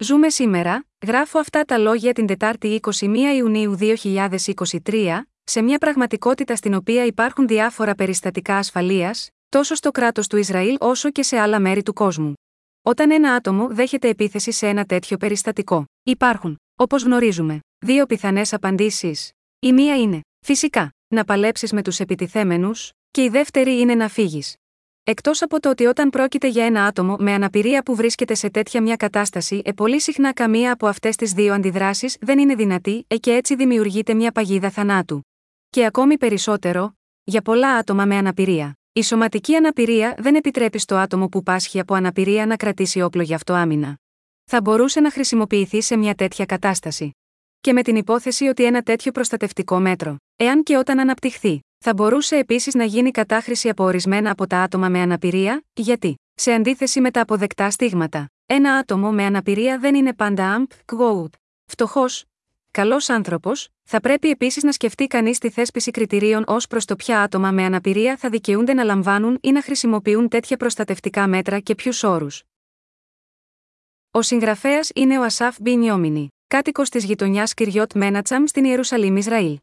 Ζούμε σήμερα, γράφω αυτά τα λόγια την Τετάρτη 21 Ιουνίου 2023, σε μια πραγματικότητα στην οποία υπάρχουν διάφορα περιστατικά ασφαλείας, τόσο στο κράτος του Ισραήλ όσο και σε άλλα μέρη του κόσμου. Όταν ένα άτομο δέχεται επίθεση σε ένα τέτοιο περιστατικό, υπάρχουν, όπως γνωρίζουμε, δύο πιθανές απαντήσεις. Η μία είναι, φυσικά, να παλέψεις με τους επιτιθέμενους, και η δεύτερη είναι να φύγεις. Εκτός από το ότι όταν πρόκειται για ένα άτομο με αναπηρία που βρίσκεται σε τέτοια μια κατάσταση, ε, πολύ συχνά καμία από αυτές τις δύο αντιδράσεις δεν είναι δυνατή, ε, και έτσι δημιουργείται μια παγίδα θανάτου. Και ακόμη περισσότερο, για πολλά άτομα με αναπηρία. Η σωματική αναπηρία δεν επιτρέπει στο άτομο που πάσχει από αναπηρία να κρατήσει όπλο για αυτό άμυνα. Θα μπορούσε να χρησιμοποιηθεί σε μια τέτοια κατάσταση. Και με την υπόθεση ότι ένα τέτοιο προστατευτικό μέτρο, εάν και όταν αναπτυχθεί, θα μπορούσε επίσης να γίνει κατάχρηση από ορισμένα από τα άτομα με αναπηρία, γιατί, σε αντίθεση με τα αποδεκτά στίγματα, ένα άτομο με αναπηρία δεν είναι πάντα αμπ, quote, φτωχός, καλός άνθρωπος, θα πρέπει επίσης να σκεφτεί κανείς τη θέσπιση κριτηρίων ως προς το ποια άτομα με αναπηρία θα δικαιούνται να λαμβάνουν ή να χρησιμοποιούν τέτοια προστατευτικά μέτρα και ποιους όρους. Ο συγγραφέας είναι ο Ασάφ Μπινιόμινι, κάτοικος της γειτονιάς Κυριότ Μένατσαμ στην Ιερουσαλήμ Ισραήλ.